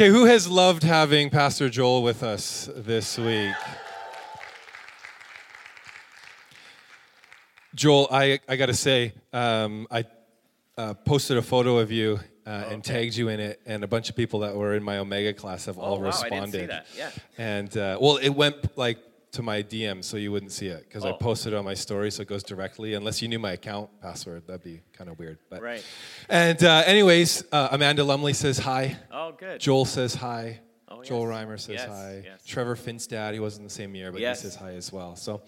Okay, who has loved having Pastor Joel with us this week? Joel, I, I got to say, um, I uh, posted a photo of you uh, and Okay. tagged you in it, and a bunch of people that were in my Omega class have all Oh, wow, I didn't responded. see that. Yeah. And uh, well, it went like to my DM, so you wouldn't see it because I Oh. posted it on my story, so it goes directly. Unless you knew my account password, that'd be kind of weird. But Right. And uh, anyways, uh, Amanda Lumley says hi. Oh, good. Joel says hi. Oh, Joel yes. Reimer says Yes, hi. yes. Trevor Finstad, he wasn't the same year, but he says hi as well. So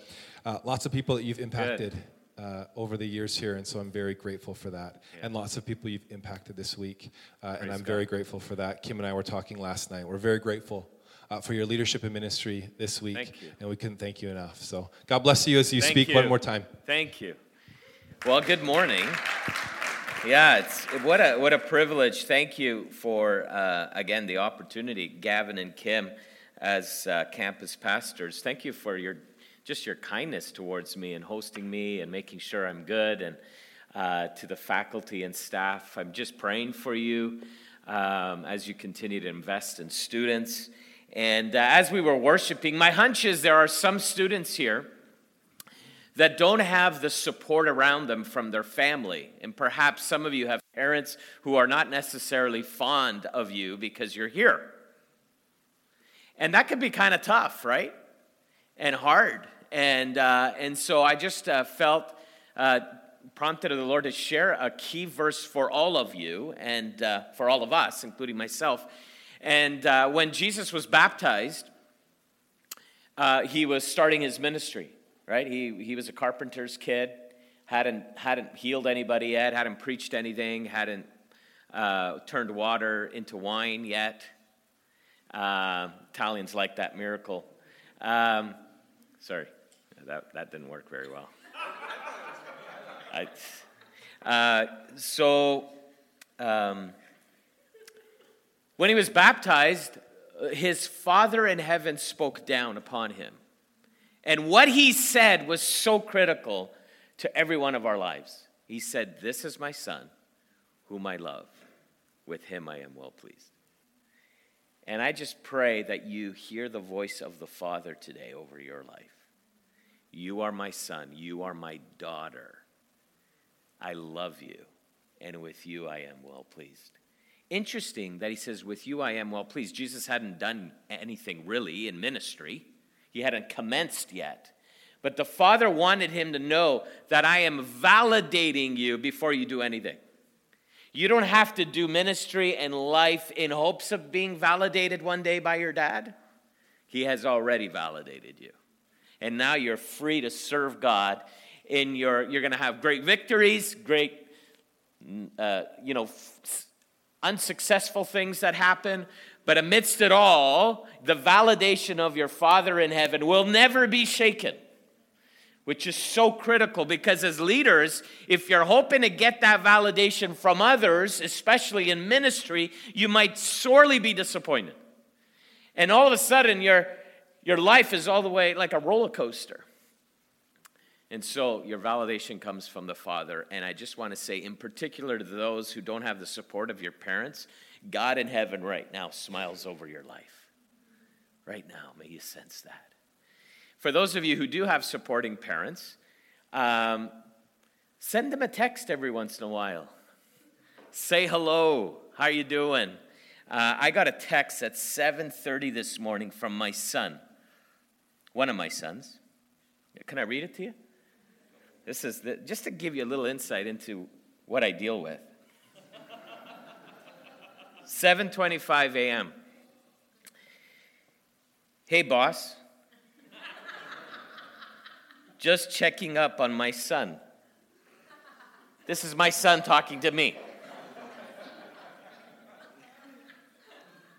uh, lots of people that you've impacted uh, over the years here, and so I'm very grateful for that. And lots of people you've impacted this week, uh, and I'm God. very grateful for that. Kim and I were talking last night. We're very grateful. Uh, for your leadership and ministry this week, Thank you. and we couldn't thank you enough. So, God bless you as you Thank speak you. one more time. Thank you. Well, good morning. Yeah, it's what a what a privilege. Thank you for uh, again the opportunity, Gavin and Kim, as uh, campus pastors. Thank you for your just your kindness towards me and hosting me and making sure I'm good, and uh, to the faculty and staff. I'm just praying for you um, as you continue to invest in students. And uh, as we were worshiping, my hunch is there are some students here that don't have the support around them from their family. And perhaps some of you have parents who are not necessarily fond of you because you're here. And that could be kind of tough, right? And hard. And, uh, and so I just uh, felt uh, prompted of the Lord to share a key verse for all of you and uh, for all of us, including myself. And uh, when Jesus was baptized, uh, he was starting his ministry, right? He, he was a carpenter's kid, hadn't, hadn't healed anybody yet, hadn't preached anything, hadn't uh, turned water into wine yet. Uh, Italians like that miracle. Um, sorry, that, that didn't work very well. I, uh, so, um, when he was baptized, his Father in heaven spoke down upon him. And what he said was so critical to every one of our lives. He said, This is my Son, whom I love. With him I am well pleased. And I just pray that you hear the voice of the Father today over your life. You are my son. You are my daughter. I love you. And with you I am well pleased. Interesting that he says, With you I am well pleased. Jesus hadn't done anything really in ministry, he hadn't commenced yet. But the Father wanted him to know that I am validating you before you do anything. You don't have to do ministry and life in hopes of being validated one day by your dad. He has already validated you. And now you're free to serve God in your you're going to have great victories, great uh, you know, f- unsuccessful things that happen, but amidst it all, the validation of your Father in heaven will never be shaken which is so critical because as leaders, if you're hoping to get that validation from others, especially in ministry, you might sorely be disappointed. And all of a sudden, your, your life is all the way like a roller coaster. And so your validation comes from the Father. And I just want to say, in particular to those who don't have the support of your parents, God in heaven right now smiles over your life. Right now, may you sense that. For those of you who do have supporting parents, um, send them a text every once in a while. Say hello. How are you doing? Uh, I got a text at 7:30 this morning from my son, one of my sons. Can I read it to you? This is the, just to give you a little insight into what I deal with. 7:25 a.m. Hey, boss. Just checking up on my son. This is my son talking to me.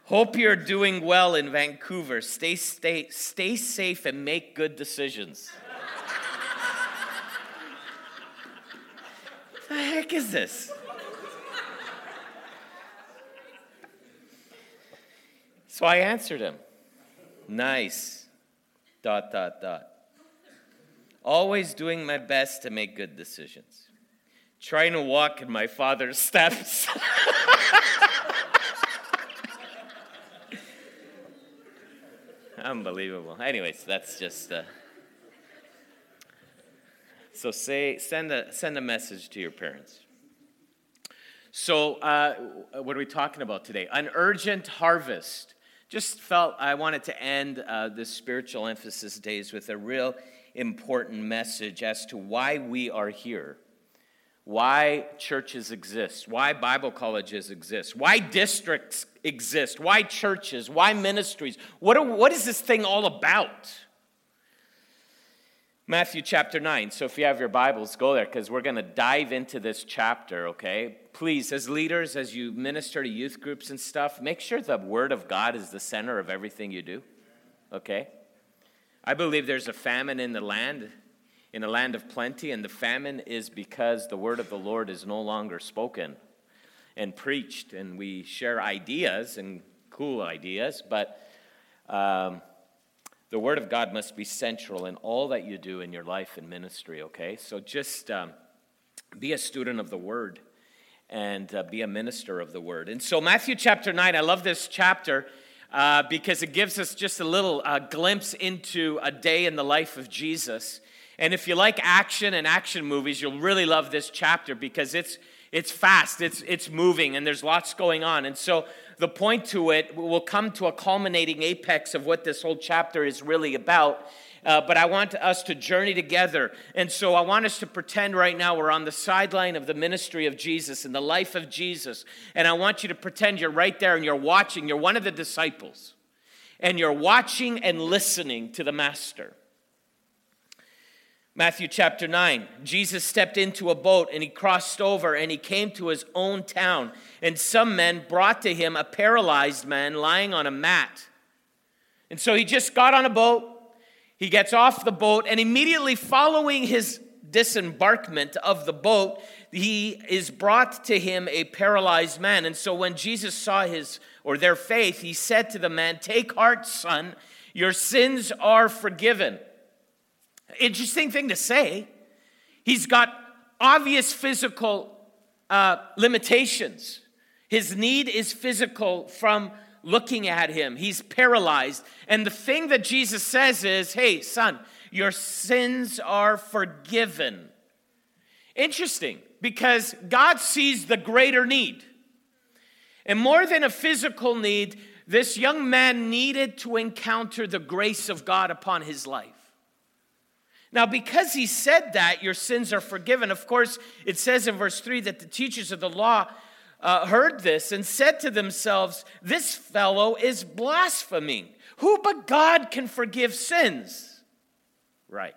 Hope you're doing well in Vancouver. Stay, stay, stay safe and make good decisions. the is this? So I answered him. Nice. Dot, dot, dot. Always doing my best to make good decisions. Trying to walk in my father's steps. Unbelievable. Anyways, that's just. Uh... So say send a send a message to your parents. So uh, what are we talking about today? An urgent harvest. Just felt I wanted to end uh, this spiritual emphasis days with a real important message as to why we are here why churches exist, why Bible colleges exist, why districts exist, why churches, why ministries. What, are, what is this thing all about? Matthew chapter 9. So if you have your Bibles, go there because we're going to dive into this chapter, okay? Please, as leaders, as you minister to youth groups and stuff, make sure the Word of God is the center of everything you do, okay? I believe there's a famine in the land in a land of plenty, and the famine is because the word of the Lord is no longer spoken and preached, and we share ideas and cool ideas, but um, the word of God must be central in all that you do in your life and ministry, okay? So just um, be a student of the word and uh, be a minister of the word. And so, Matthew chapter 9, I love this chapter. Uh, because it gives us just a little uh, glimpse into a day in the life of Jesus. And if you like action and action movies, you'll really love this chapter because it's it's fast, it's it's moving, and there's lots going on. And so the point to it will come to a culminating apex of what this whole chapter is really about. Uh, but I want us to journey together. And so I want us to pretend right now we're on the sideline of the ministry of Jesus and the life of Jesus. And I want you to pretend you're right there and you're watching. You're one of the disciples. And you're watching and listening to the Master. Matthew chapter 9. Jesus stepped into a boat and he crossed over and he came to his own town. And some men brought to him a paralyzed man lying on a mat. And so he just got on a boat. He gets off the boat and immediately following his disembarkment of the boat, he is brought to him a paralyzed man. And so when Jesus saw his or their faith, he said to the man, Take heart, son, your sins are forgiven. Interesting thing to say. He's got obvious physical uh, limitations. His need is physical from looking at him. He's paralyzed. And the thing that Jesus says is, hey, son, your sins are forgiven. Interesting, because God sees the greater need. And more than a physical need, this young man needed to encounter the grace of God upon his life. Now, because he said that, your sins are forgiven. Of course, it says in verse 3 that the teachers of the law uh, heard this and said to themselves, This fellow is blaspheming. Who but God can forgive sins? Right.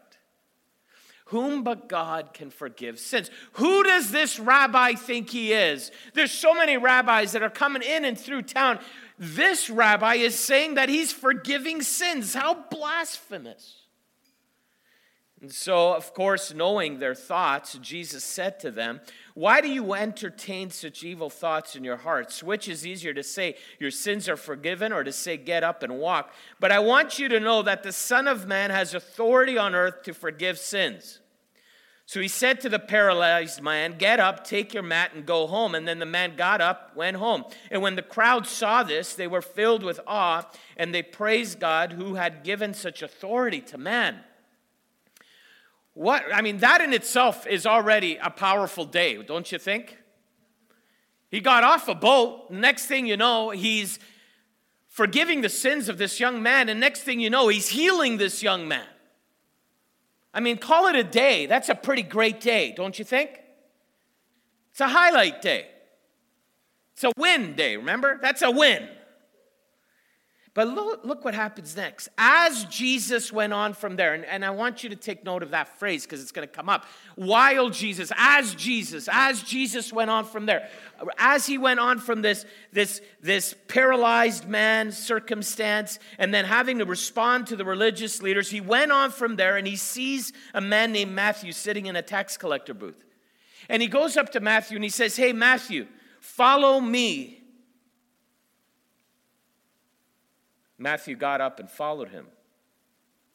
Whom but God can forgive sins? Who does this rabbi think he is? There's so many rabbis that are coming in and through town. This rabbi is saying that he's forgiving sins. How blasphemous. And so, of course, knowing their thoughts, Jesus said to them, Why do you entertain such evil thoughts in your hearts? Which is easier to say, Your sins are forgiven, or to say, Get up and walk? But I want you to know that the Son of Man has authority on earth to forgive sins. So he said to the paralyzed man, Get up, take your mat, and go home. And then the man got up, went home. And when the crowd saw this, they were filled with awe, and they praised God who had given such authority to man. What, I mean, that in itself is already a powerful day, don't you think? He got off a boat. Next thing you know, he's forgiving the sins of this young man. And next thing you know, he's healing this young man. I mean, call it a day. That's a pretty great day, don't you think? It's a highlight day. It's a win day, remember? That's a win. But look, look what happens next. As Jesus went on from there, and, and I want you to take note of that phrase because it's going to come up. While Jesus, as Jesus, as Jesus went on from there, as he went on from this, this, this paralyzed man circumstance, and then having to respond to the religious leaders, he went on from there and he sees a man named Matthew sitting in a tax collector booth. And he goes up to Matthew and he says, Hey, Matthew, follow me. Matthew got up and followed him.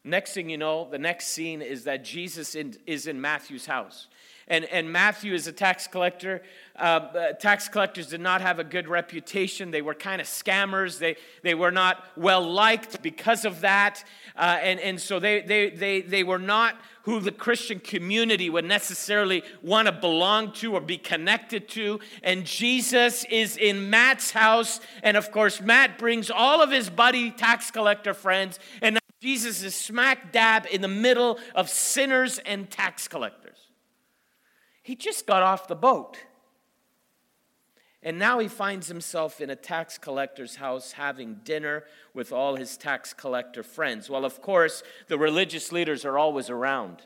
Next thing you know, the next scene is that Jesus in, is in Matthew's house. And, and Matthew is a tax collector. Uh, tax collectors did not have a good reputation. They were kind of scammers. They, they were not well liked because of that. Uh, and, and so they, they, they, they were not who the Christian community would necessarily want to belong to or be connected to. And Jesus is in Matt's house. And of course, Matt brings all of his buddy tax collector friends. And Jesus is smack dab in the middle of sinners and tax collectors. He just got off the boat. And now he finds himself in a tax collector's house having dinner with all his tax collector friends. Well, of course, the religious leaders are always around.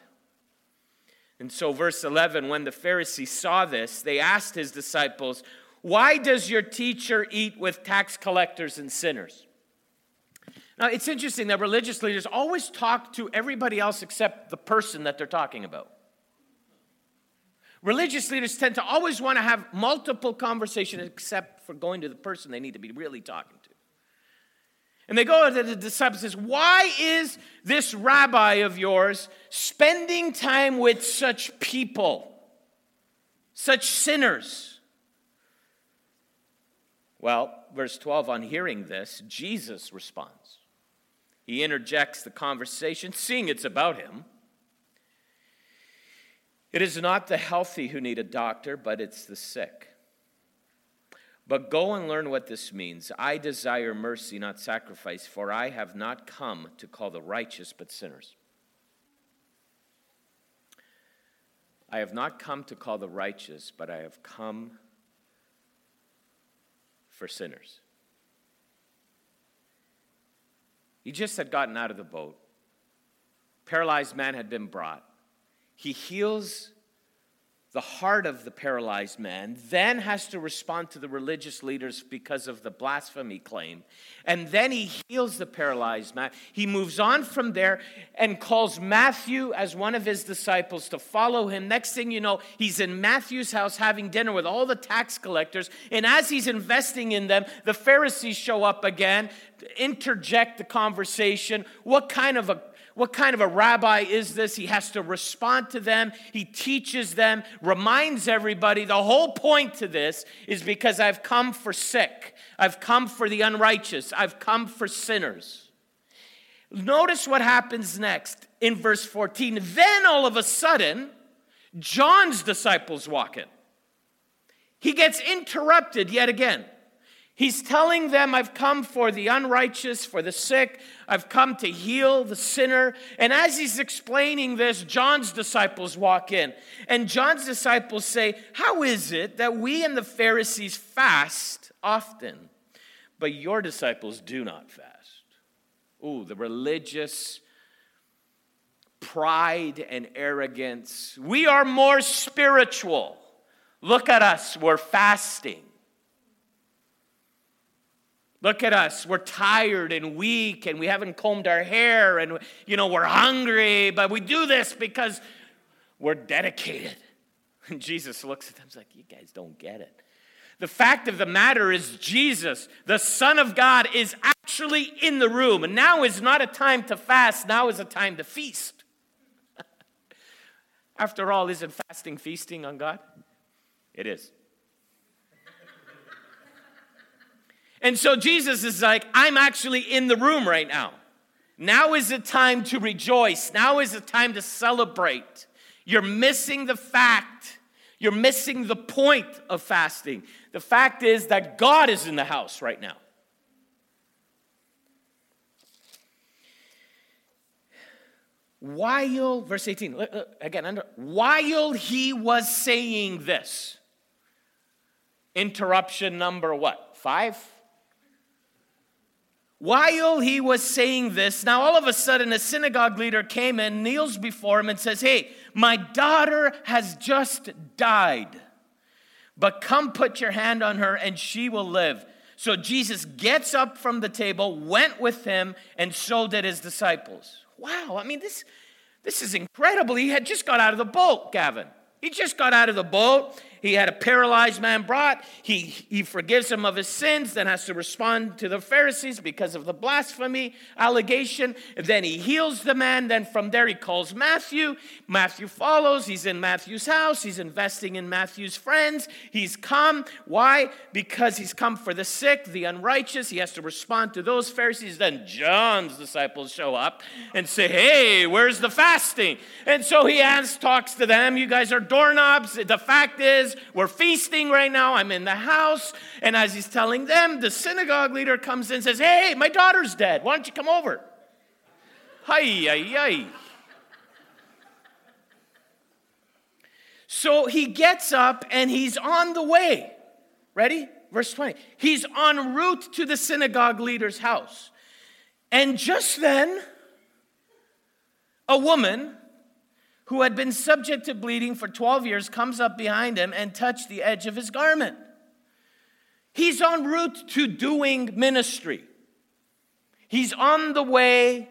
And so, verse 11, when the Pharisees saw this, they asked his disciples, Why does your teacher eat with tax collectors and sinners? Now, it's interesting that religious leaders always talk to everybody else except the person that they're talking about religious leaders tend to always want to have multiple conversations except for going to the person they need to be really talking to. And they go to the disciples and says, Why is this rabbi of yours spending time with such people, such sinners? Well, verse 12, on hearing this, Jesus responds. He interjects the conversation, seeing it's about him. It is not the healthy who need a doctor, but it's the sick. But go and learn what this means. I desire mercy, not sacrifice, for I have not come to call the righteous, but sinners. I have not come to call the righteous, but I have come for sinners. He just had gotten out of the boat. Paralyzed man had been brought. He heals the heart of the paralyzed man, then has to respond to the religious leaders because of the blasphemy claim. And then he heals the paralyzed man. He moves on from there and calls Matthew as one of his disciples to follow him. Next thing you know, he's in Matthew's house having dinner with all the tax collectors. And as he's investing in them, the Pharisees show up again, interject the conversation. What kind of a what kind of a rabbi is this? He has to respond to them, he teaches them, reminds everybody. The whole point to this is because I've come for sick, I've come for the unrighteous, I've come for sinners. Notice what happens next in verse 14. Then all of a sudden, John's disciples walk in. He gets interrupted yet again. He's telling them, I've come for the unrighteous, for the sick. I've come to heal the sinner. And as he's explaining this, John's disciples walk in. And John's disciples say, How is it that we and the Pharisees fast often, but your disciples do not fast? Ooh, the religious pride and arrogance. We are more spiritual. Look at us, we're fasting. Look at us. We're tired and weak and we haven't combed our hair and, you know, we're hungry, but we do this because we're dedicated. And Jesus looks at them and like, You guys don't get it. The fact of the matter is, Jesus, the Son of God, is actually in the room. And now is not a time to fast, now is a time to feast. After all, isn't fasting feasting on God? It is. And so Jesus is like, I'm actually in the room right now. Now is the time to rejoice. Now is the time to celebrate. You're missing the fact. You're missing the point of fasting. The fact is that God is in the house right now. While, verse 18, again, under, while he was saying this, interruption number what? Five? While he was saying this, now all of a sudden a synagogue leader came and kneels before him and says, Hey, my daughter has just died, but come put your hand on her and she will live. So Jesus gets up from the table, went with him, and so did his disciples. Wow, I mean, this, this is incredible. He had just got out of the boat, Gavin. He just got out of the boat. He had a paralyzed man brought. He, he forgives him of his sins, then has to respond to the Pharisees because of the blasphemy allegation. Then he heals the man. Then from there, he calls Matthew. Matthew follows. He's in Matthew's house. He's investing in Matthew's friends. He's come. Why? Because he's come for the sick, the unrighteous. He has to respond to those Pharisees. Then John's disciples show up and say, Hey, where's the fasting? And so he asks, talks to them. You guys are doorknobs. The fact is, we're feasting right now. I'm in the house. And as he's telling them, the synagogue leader comes in and says, Hey, my daughter's dead. Why don't you come over? Hi, hi, hi. So he gets up and he's on the way. Ready? Verse 20. He's en route to the synagogue leader's house. And just then, a woman who had been subject to bleeding for 12 years comes up behind him and touched the edge of his garment. He's en route to doing ministry. He's on the way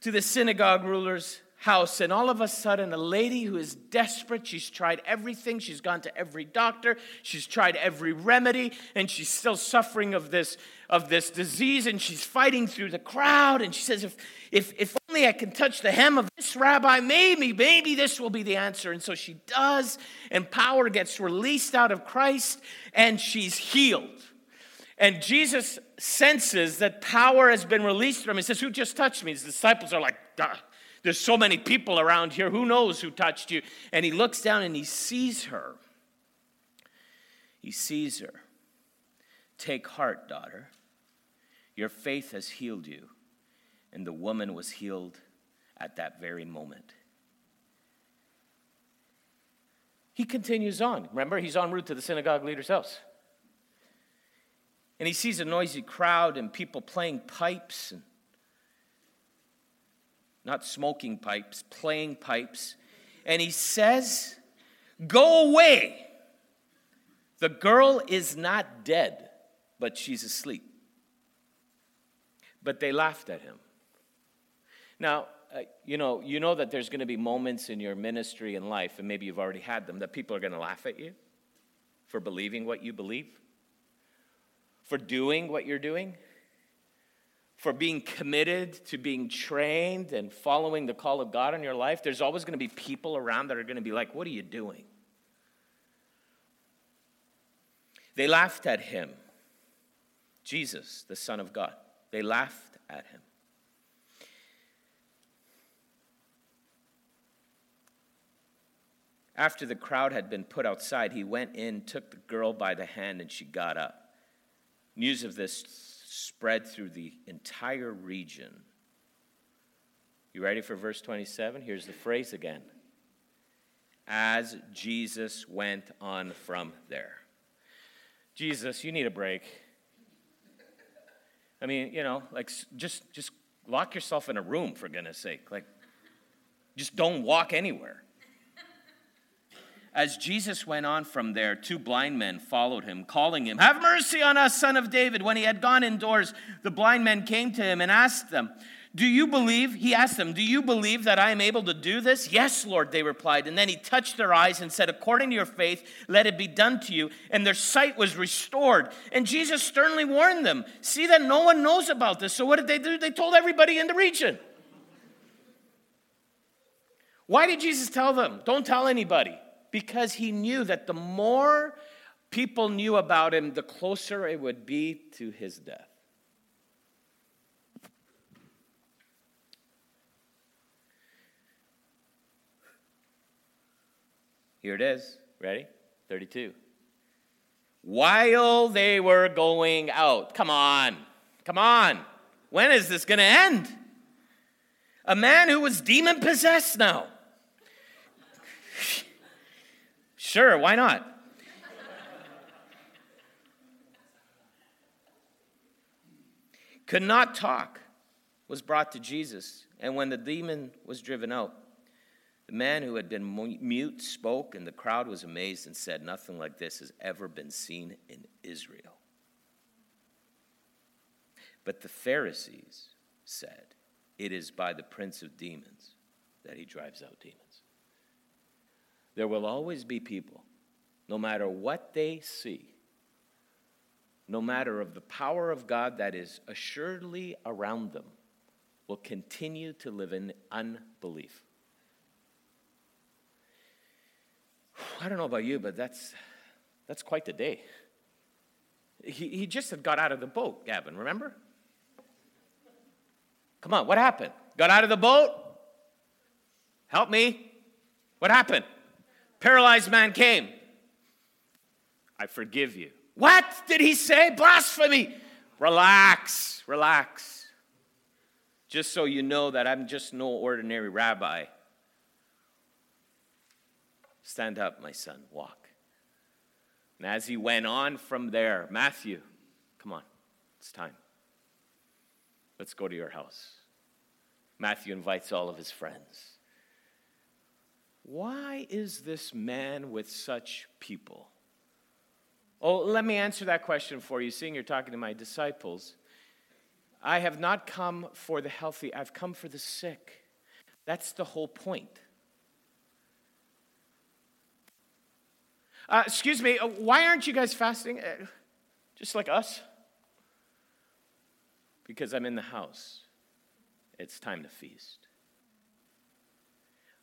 to the synagogue ruler's house, and all of a sudden, a lady who is desperate, she's tried everything, she's gone to every doctor, she's tried every remedy, and she's still suffering of this, of this disease, and she's fighting through the crowd, and she says, if, if, if only I can touch the hem of this rabbi, maybe, maybe this will be the answer. And so she does, and power gets released out of Christ, and she's healed. And Jesus senses that power has been released from him. He says, Who just touched me? His disciples are like, Duh. There's so many people around here. Who knows who touched you? And he looks down and he sees her. He sees her. Take heart, daughter. Your faith has healed you. And the woman was healed at that very moment. He continues on. Remember, he's en route to the synagogue leader's house. And he sees a noisy crowd and people playing pipes and not smoking pipes, playing pipes. And he says, Go away. The girl is not dead, but she's asleep. But they laughed at him. Now, uh, you know, you know that there's going to be moments in your ministry and life, and maybe you've already had them, that people are going to laugh at you for believing what you believe, for doing what you're doing for being committed to being trained and following the call of God in your life, there's always going to be people around that are going to be like, What are you doing? They laughed at him, Jesus, the Son of God. They laughed at him. After the crowd had been put outside, he went in, took the girl by the hand, and she got up. News of this spread through the entire region. You ready for verse 27? Here's the phrase again. As Jesus went on from there. Jesus, you need a break. I mean, you know, like just just lock yourself in a room for goodness sake. Like just don't walk anywhere. As Jesus went on from there, two blind men followed him, calling him, Have mercy on us, son of David. When he had gone indoors, the blind men came to him and asked them, Do you believe? He asked them, Do you believe that I am able to do this? Yes, Lord, they replied. And then he touched their eyes and said, According to your faith, let it be done to you. And their sight was restored. And Jesus sternly warned them, See that no one knows about this. So what did they do? They told everybody in the region. Why did Jesus tell them? Don't tell anybody because he knew that the more people knew about him, the closer it would be to his death. Here it is. Ready? 32. While they were going out, come on, come on. When is this going to end? A man who was demon possessed now Sure, why not? Could not talk, was brought to Jesus. And when the demon was driven out, the man who had been mute spoke, and the crowd was amazed and said, Nothing like this has ever been seen in Israel. But the Pharisees said, It is by the prince of demons that he drives out demons. There will always be people no matter what they see, no matter of the power of God that is assuredly around them, will continue to live in unbelief. I don't know about you, but that's, that's quite the day. He, he just had got out of the boat, Gavin, remember? Come on, what happened? Got out of the boat? Help me. What happened? Paralyzed man came. I forgive you. What did he say? Blasphemy. Relax, relax. Just so you know that I'm just no ordinary rabbi. Stand up, my son, walk. And as he went on from there, Matthew, come on, it's time. Let's go to your house. Matthew invites all of his friends. Why is this man with such people? Oh, let me answer that question for you, seeing you're talking to my disciples. I have not come for the healthy, I've come for the sick. That's the whole point. Uh, excuse me, uh, why aren't you guys fasting? Uh, just like us? Because I'm in the house. It's time to feast.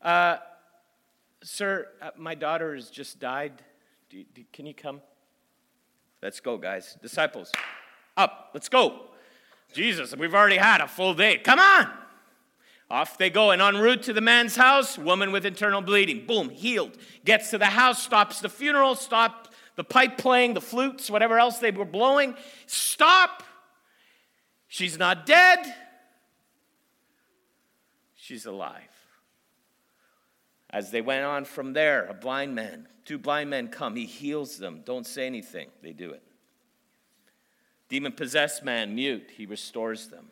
Uh, sir, uh, my daughter has just died. Do, do, can you come? Let's go, guys. Disciples, up, let's go. Jesus, we've already had a full day. Come on. Off they go, and en route to the man's house, woman with internal bleeding, boom, healed. Gets to the house, stops the funeral, stop the pipe playing, the flutes, whatever else they were blowing. Stop. She's not dead. She's alive. As they went on from there, a blind man, two blind men come. He heals them. Don't say anything. They do it. Demon possessed man, mute. He restores them.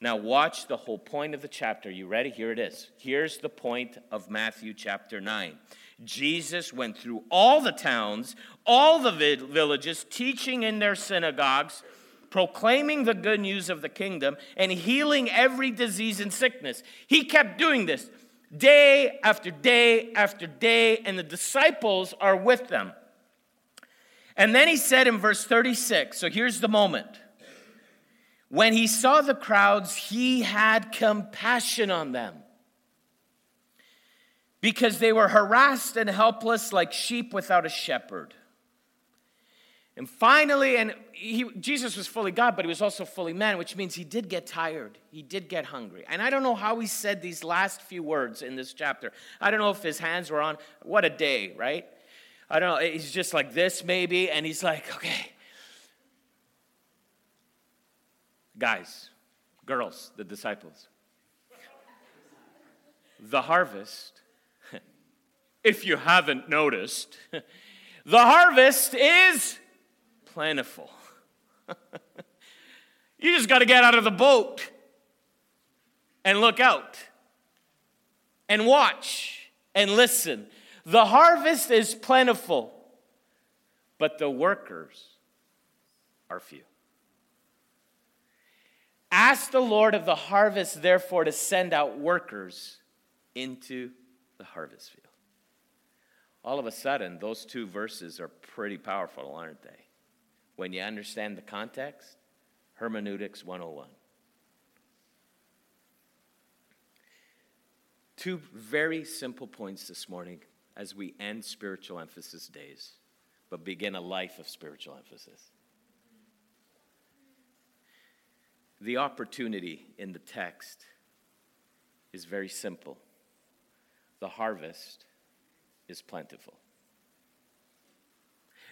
Now, watch the whole point of the chapter. You ready? Here it is. Here's the point of Matthew chapter 9. Jesus went through all the towns, all the villages, teaching in their synagogues, proclaiming the good news of the kingdom, and healing every disease and sickness. He kept doing this day after day after day, and the disciples are with them. And then he said in verse 36, so here's the moment. When he saw the crowds, he had compassion on them because they were harassed and helpless like sheep without a shepherd. And finally, and he, Jesus was fully God, but he was also fully man, which means he did get tired. He did get hungry. And I don't know how he said these last few words in this chapter. I don't know if his hands were on, what a day, right? I don't know. He's just like this, maybe, and he's like, okay. Guys, girls, the disciples, the harvest, if you haven't noticed, the harvest is plentiful. you just got to get out of the boat and look out and watch and listen. The harvest is plentiful, but the workers are few. Ask the Lord of the harvest, therefore, to send out workers into the harvest field. All of a sudden, those two verses are pretty powerful, aren't they? When you understand the context? Hermeneutics 101. Two very simple points this morning as we end spiritual emphasis days, but begin a life of spiritual emphasis. The opportunity in the text is very simple the harvest is plentiful.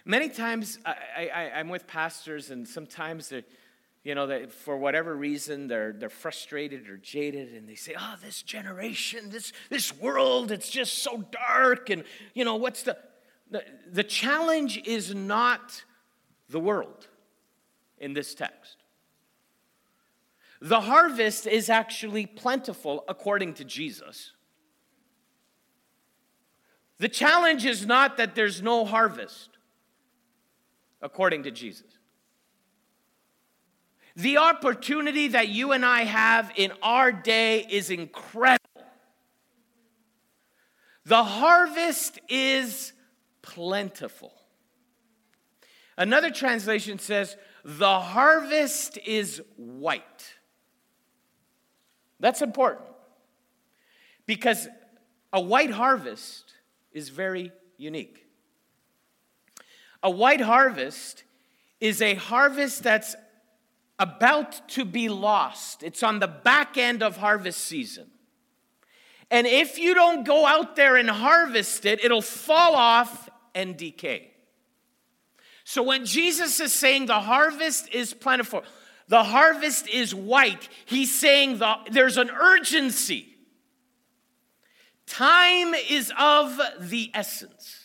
Many times I, I'm with pastors, and sometimes they you know, that for whatever reason they're, they're frustrated or jaded and they say, oh, this generation, this, this world, it's just so dark. And, you know, what's the, the, the challenge is not the world in this text. The harvest is actually plentiful according to Jesus. The challenge is not that there's no harvest according to Jesus. The opportunity that you and I have in our day is incredible. The harvest is plentiful. Another translation says, the harvest is white. That's important because a white harvest is very unique. A white harvest is a harvest that's about to be lost. It's on the back end of harvest season. And if you don't go out there and harvest it, it'll fall off and decay. So when Jesus is saying the harvest is plentiful, the harvest is white, he's saying the, there's an urgency. Time is of the essence.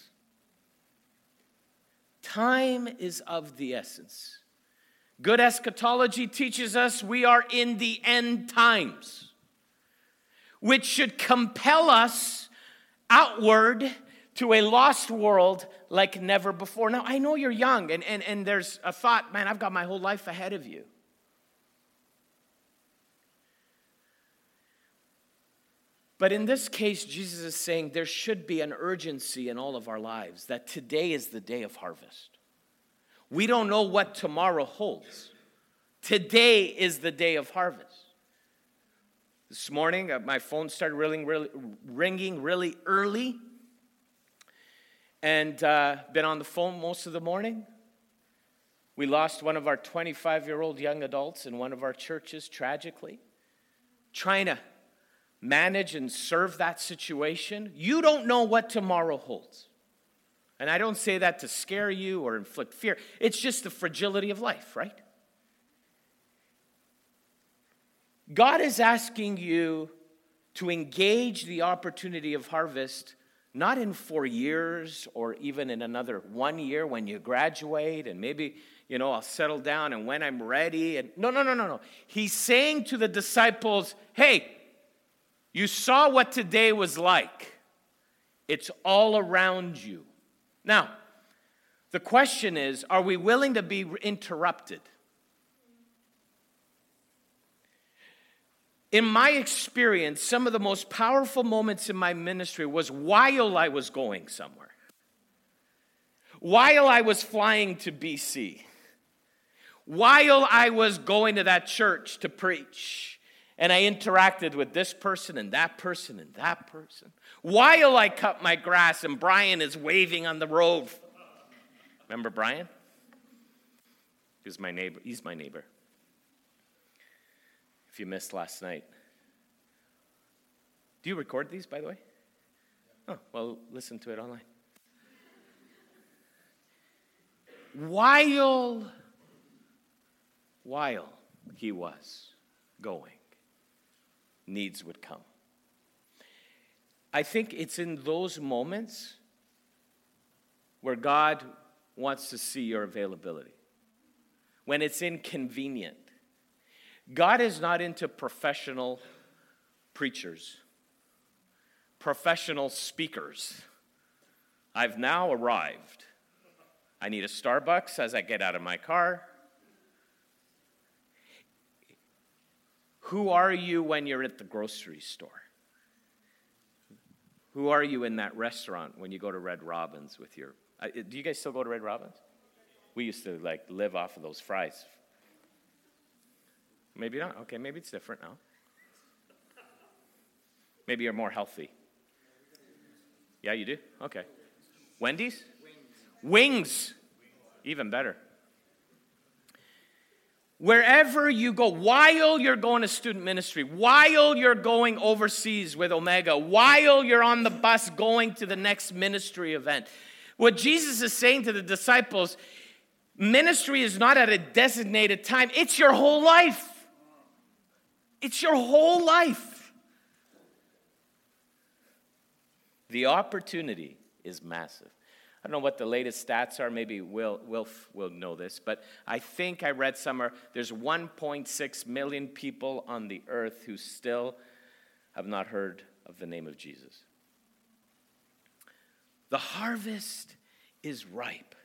Time is of the essence. Good eschatology teaches us we are in the end times, which should compel us outward to a lost world like never before. Now, I know you're young, and, and, and there's a thought, man, I've got my whole life ahead of you. But in this case, Jesus is saying there should be an urgency in all of our lives that today is the day of harvest. We don't know what tomorrow holds. Today is the day of harvest. This morning, uh, my phone started ringing really, ringing really early, and uh, been on the phone most of the morning. We lost one of our 25 year old young adults in one of our churches tragically, trying to manage and serve that situation, you don't know what tomorrow holds. And I don't say that to scare you or inflict fear, it's just the fragility of life, right? God is asking you to engage the opportunity of harvest not in four years or even in another one year when you graduate and maybe you know i'll settle down and when i'm ready and no no no no no he's saying to the disciples hey you saw what today was like, it's all around you. Now, the question is are we willing to be interrupted? In my experience, some of the most powerful moments in my ministry was while I was going somewhere, while I was flying to BC, while I was going to that church to preach and I interacted with this person and that person and that person while I cut my grass and Brian is waving on the road. Remember Brian? He's my neighbor. He's my neighbor. If you missed last night. Do you record these, by the way? Oh, well, listen to it online. While, while he was going, needs would come. I think it's in those moments where God wants to see your availability. When it's inconvenient. God is not into professional preachers, professional speakers. I've now arrived. I need a Starbucks as I get out of my car. Who are you when you're at the grocery store? Who are you in that restaurant when you go to Red Robin's with your. Uh, do you guys still go to Red Robin's? We used to like live off of those fries. Maybe not. Okay, maybe it's different now. Maybe you're more healthy. Yeah, you do? Okay. Wendy's? Wings. Wings. Even better. Wherever you go, while you're going to student ministry, while you're going overseas with Omega, while you're on the bus going to the next ministry event, what Jesus is saying to the disciples ministry is not at a designated time, it's your whole life. It's your whole life. The opportunity is massive. I don't know what the latest stats are. Maybe Will, Will will know this, but I think I read somewhere there's 1.6 million people on the earth who still have not heard of the name of Jesus. The harvest is ripe.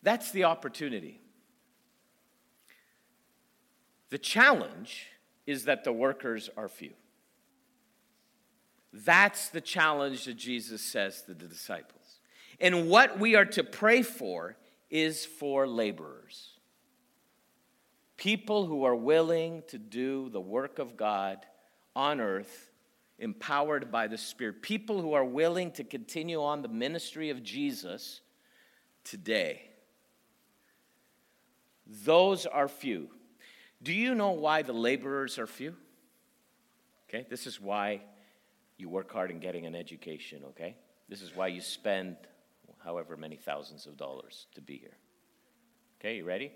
That's the opportunity. The challenge is that the workers are few. That's the challenge that Jesus says to the disciples. And what we are to pray for is for laborers. People who are willing to do the work of God on earth, empowered by the Spirit. People who are willing to continue on the ministry of Jesus today. Those are few. Do you know why the laborers are few? Okay, this is why you work hard in getting an education, okay? This is why you spend however many thousands of dollars to be here. Okay, you ready?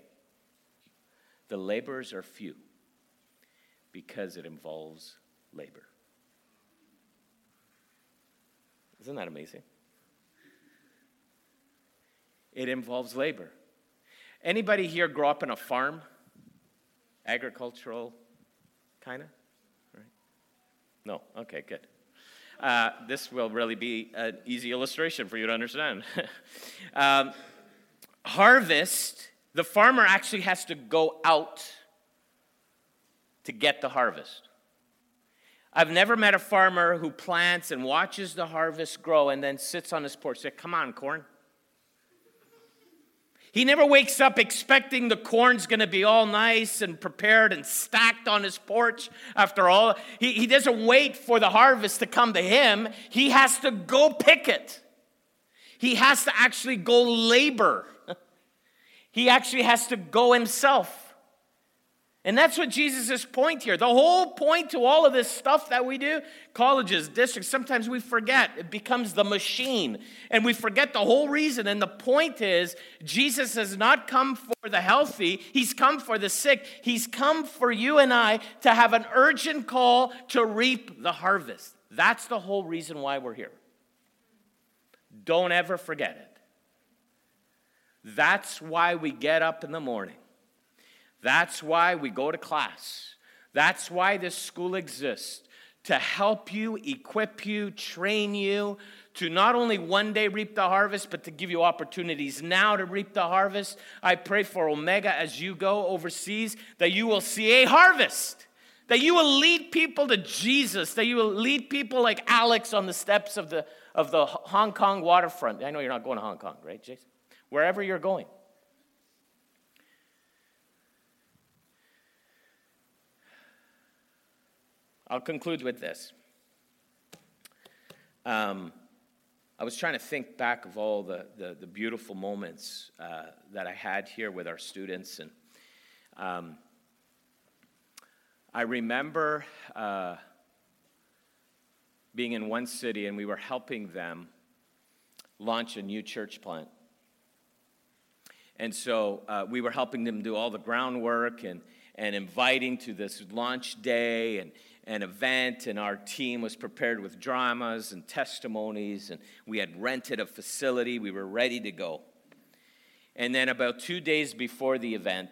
The laborers are few because it involves labor. Isn't that amazing? It involves labor. Anybody here grow up in a farm? Agricultural, kind of? Right? No? Okay, good. Uh, this will really be an easy illustration for you to understand. um, harvest, the farmer actually has to go out to get the harvest. I've never met a farmer who plants and watches the harvest grow and then sits on his porch and says, Come on, corn. He never wakes up expecting the corn's going to be all nice and prepared and stacked on his porch after all. He, he doesn't wait for the harvest to come to him, he has to go pick it. He has to actually go labor. He actually has to go himself. And that's what Jesus' point here. The whole point to all of this stuff that we do, colleges, districts, sometimes we forget. It becomes the machine. And we forget the whole reason. And the point is, Jesus has not come for the healthy, He's come for the sick. He's come for you and I to have an urgent call to reap the harvest. That's the whole reason why we're here. Don't ever forget it. That's why we get up in the morning. That's why we go to class. That's why this school exists to help you, equip you, train you to not only one day reap the harvest, but to give you opportunities now to reap the harvest. I pray for Omega as you go overseas that you will see a harvest, that you will lead people to Jesus, that you will lead people like Alex on the steps of the, of the Hong Kong waterfront. I know you're not going to Hong Kong, right, Jason? Wherever you're going. I'll conclude with this. Um, I was trying to think back of all the, the, the beautiful moments uh, that I had here with our students. And um, I remember uh, being in one city and we were helping them launch a new church plant. And so uh, we were helping them do all the groundwork and, and inviting to this launch day and, an event, and our team was prepared with dramas and testimonies, and we had rented a facility. We were ready to go. And then, about two days before the event,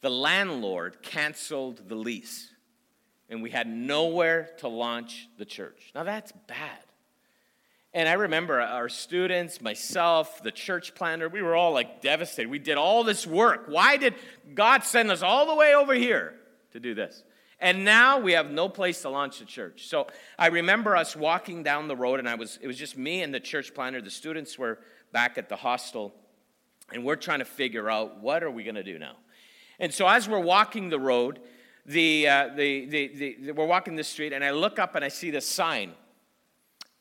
the landlord canceled the lease, and we had nowhere to launch the church. Now, that's bad. And I remember our students, myself, the church planner, we were all like devastated. We did all this work. Why did God send us all the way over here to do this? And now we have no place to launch a church. So I remember us walking down the road, and I was, it was just me and the church planner. The students were back at the hostel, and we're trying to figure out what are we going to do now. And so as we're walking the road, the, uh, the, the, the, we're walking the street, and I look up and I see the sign.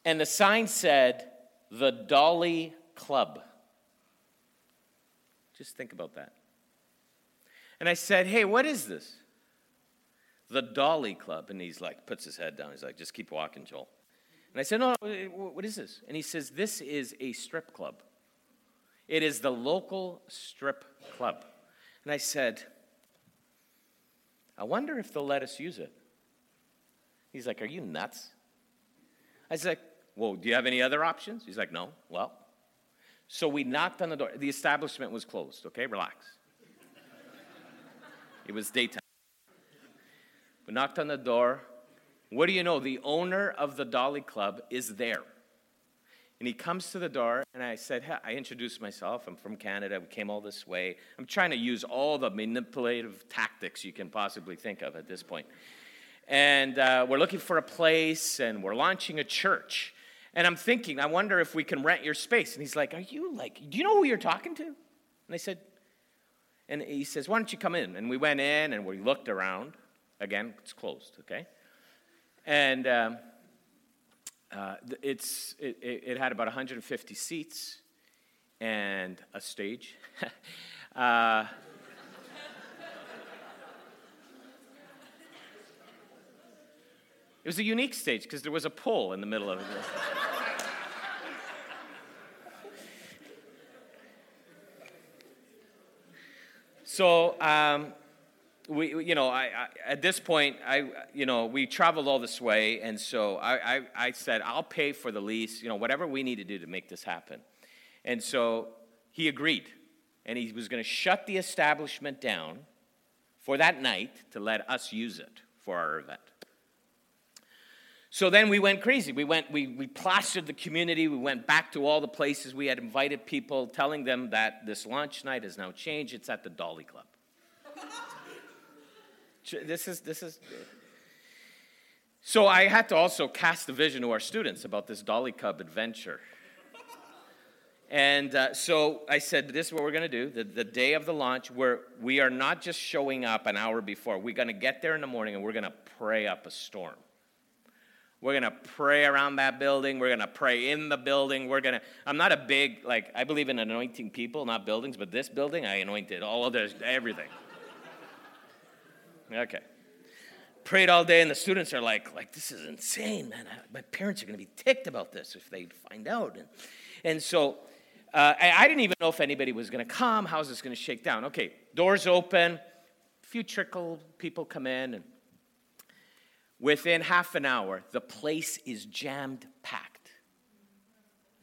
And the sign said, The Dolly Club. Just think about that. And I said, Hey, what is this? The Dolly Club. And he's like, puts his head down. He's like, just keep walking, Joel. And I said, no, what is this? And he says, this is a strip club. It is the local strip club. And I said, I wonder if they'll let us use it. He's like, Are you nuts? I said, Well, do you have any other options? He's like, No. Well, so we knocked on the door. The establishment was closed, okay? Relax. it was daytime. We knocked on the door. What do you know? The owner of the Dolly Club is there. And he comes to the door, and I said, hey, I introduced myself. I'm from Canada. We came all this way. I'm trying to use all the manipulative tactics you can possibly think of at this point. and uh, we're looking for a place, and we're launching a church. And I'm thinking, I wonder if we can rent your space. And he's like, Are you like, do you know who you're talking to? And I said, And he says, Why don't you come in? And we went in and we looked around. Again, it's closed, okay? And um, uh, it's, it, it, had about 150 seats and a stage. uh, it was a unique stage because there was a pole in the middle of it. so, um, we, you know, I, I, at this point, I, you know, we traveled all this way, and so I, I, I said, I'll pay for the lease, you know, whatever we need to do to make this happen. And so he agreed, and he was going to shut the establishment down for that night to let us use it for our event. So then we went crazy. We went, we, we plastered the community. We went back to all the places we had invited people, telling them that this launch night has now changed. It's at the Dolly Club. This is, this is. So I had to also cast a vision to our students about this Dolly Club adventure. And uh, so I said, this is what we're going to do. The, the day of the launch, where we are not just showing up an hour before. We're going to get there in the morning and we're going to pray up a storm. We're going to pray around that building. We're going to pray in the building. We're going to, I'm not a big, like, I believe in anointing people, not buildings, but this building, I anointed all of this, everything. Okay. Prayed all day, and the students are like, like this is insane, man. My parents are going to be ticked about this if they find out. And, and so uh, I, I, didn't even know if anybody was going to come. How's this going to shake down? Okay, doors open, a few trickle people come in, and within half an hour, the place is jammed packed.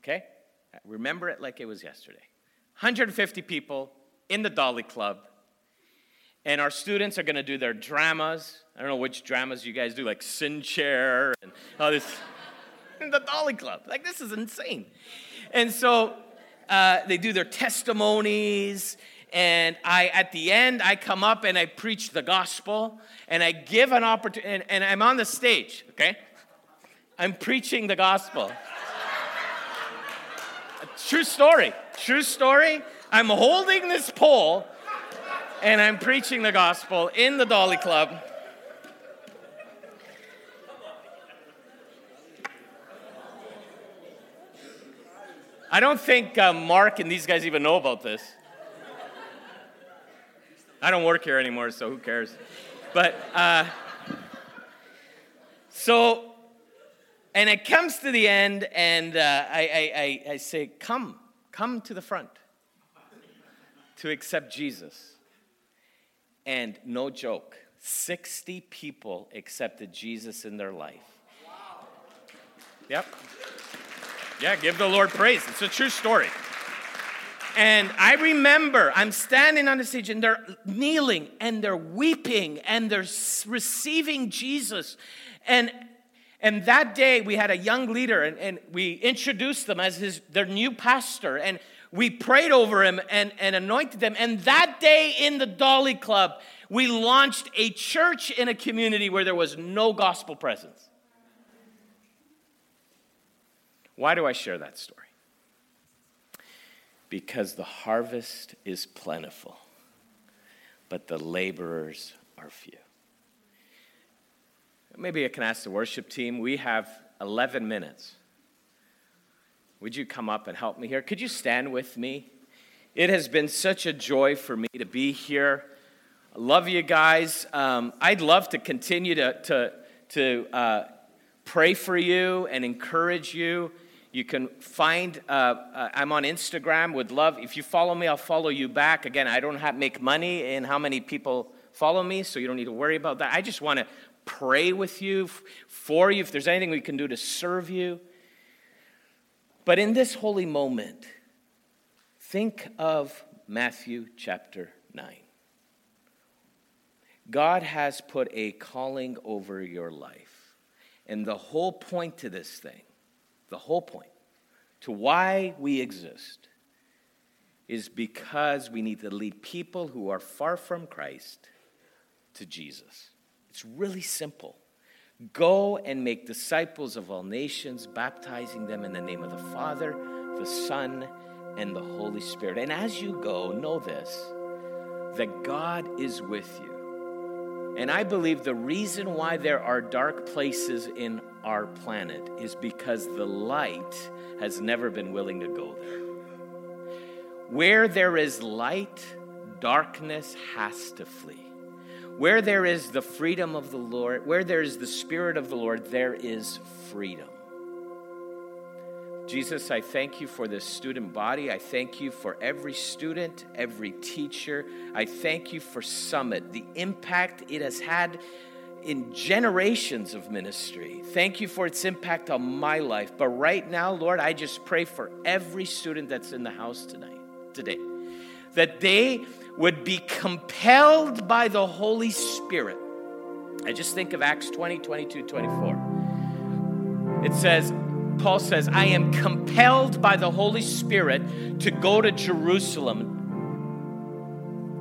Okay? Remember it like it was yesterday. 150 people in the Dolly Club and our students are going to do their dramas. I don't know which dramas you guys do, like Sin Chair and all this. and the Dolly Club. Like, this is insane. And so uh, they do their testimonies. And I, at the end, I come up and I preach the gospel and I give an opportunity, and, and I'm on the stage, okay? I'm preaching the gospel. true story. True story. I'm holding this pole and I'm preaching the gospel in the Dolly Club. I don't think uh, Mark and these guys even know about this. I don't work here anymore, so who cares? But uh, so, and it comes to the end, and uh, I, I, I say, Come, come to the front to accept Jesus. And no joke, 60 people accepted Jesus in their life. Wow. Yep. Yeah, give the Lord praise. It's a true story. And I remember I'm standing on the stage and they're kneeling and they're weeping and they're receiving Jesus. And and that day we had a young leader and, and we introduced them as his their new pastor. And we prayed over him and, and anointed them. And that day in the Dolly Club, we launched a church in a community where there was no gospel presence. Why do I share that story? Because the harvest is plentiful, but the laborers are few. Maybe I can ask the worship team. We have 11 minutes would you come up and help me here? Could you stand with me? It has been such a joy for me to be here. I love you guys. Um, I'd love to continue to, to, to uh, pray for you and encourage you. You can find, uh, uh, I'm on Instagram, would love, if you follow me, I'll follow you back. Again, I don't have, make money in how many people follow me, so you don't need to worry about that. I just want to pray with you, for you, if there's anything we can do to serve you. But in this holy moment, think of Matthew chapter 9. God has put a calling over your life. And the whole point to this thing, the whole point to why we exist, is because we need to lead people who are far from Christ to Jesus. It's really simple. Go and make disciples of all nations, baptizing them in the name of the Father, the Son, and the Holy Spirit. And as you go, know this that God is with you. And I believe the reason why there are dark places in our planet is because the light has never been willing to go there. Where there is light, darkness has to flee. Where there is the freedom of the Lord, where there is the Spirit of the Lord, there is freedom. Jesus, I thank you for this student body. I thank you for every student, every teacher. I thank you for Summit, the impact it has had in generations of ministry. Thank you for its impact on my life. But right now, Lord, I just pray for every student that's in the house tonight, today, that they would be compelled by the Holy Spirit. I just think of Acts 20, 22, 24. It says, Paul says, I am compelled by the Holy Spirit to go to Jerusalem.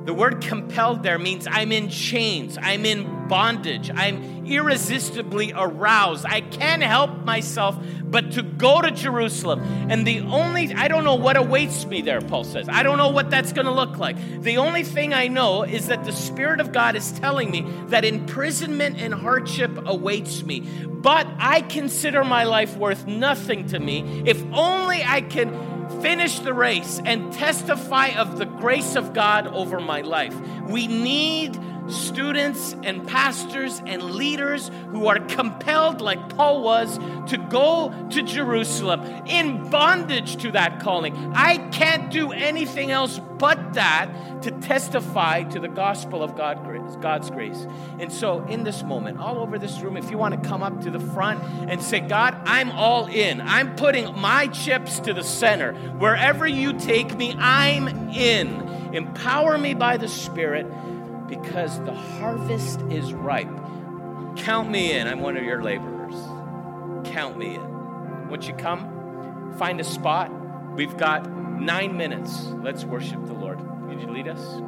The word compelled there means I'm in chains, I'm in bondage, I'm irresistibly aroused. I can't help myself but to go to Jerusalem. And the only, I don't know what awaits me there, Paul says. I don't know what that's going to look like. The only thing I know is that the Spirit of God is telling me that imprisonment and hardship awaits me. But I consider my life worth nothing to me if only I can finish the race and testify of the grace of God over my life. We need students and pastors and leaders who are compelled, like Paul was, to go to Jerusalem in bondage to that calling. I can't do anything else but that to testify to the gospel of God, God's grace. And so, in this moment, all over this room, if you want to come up to the front and say, God, I'm all in, I'm putting my chips to the center. Wherever you take me, I'm in. Empower me by the Spirit because the harvest is ripe. Count me in. I'm one of your laborers. Count me in. Once you come, find a spot. We've got nine minutes. Let's worship the Lord. Could you lead us?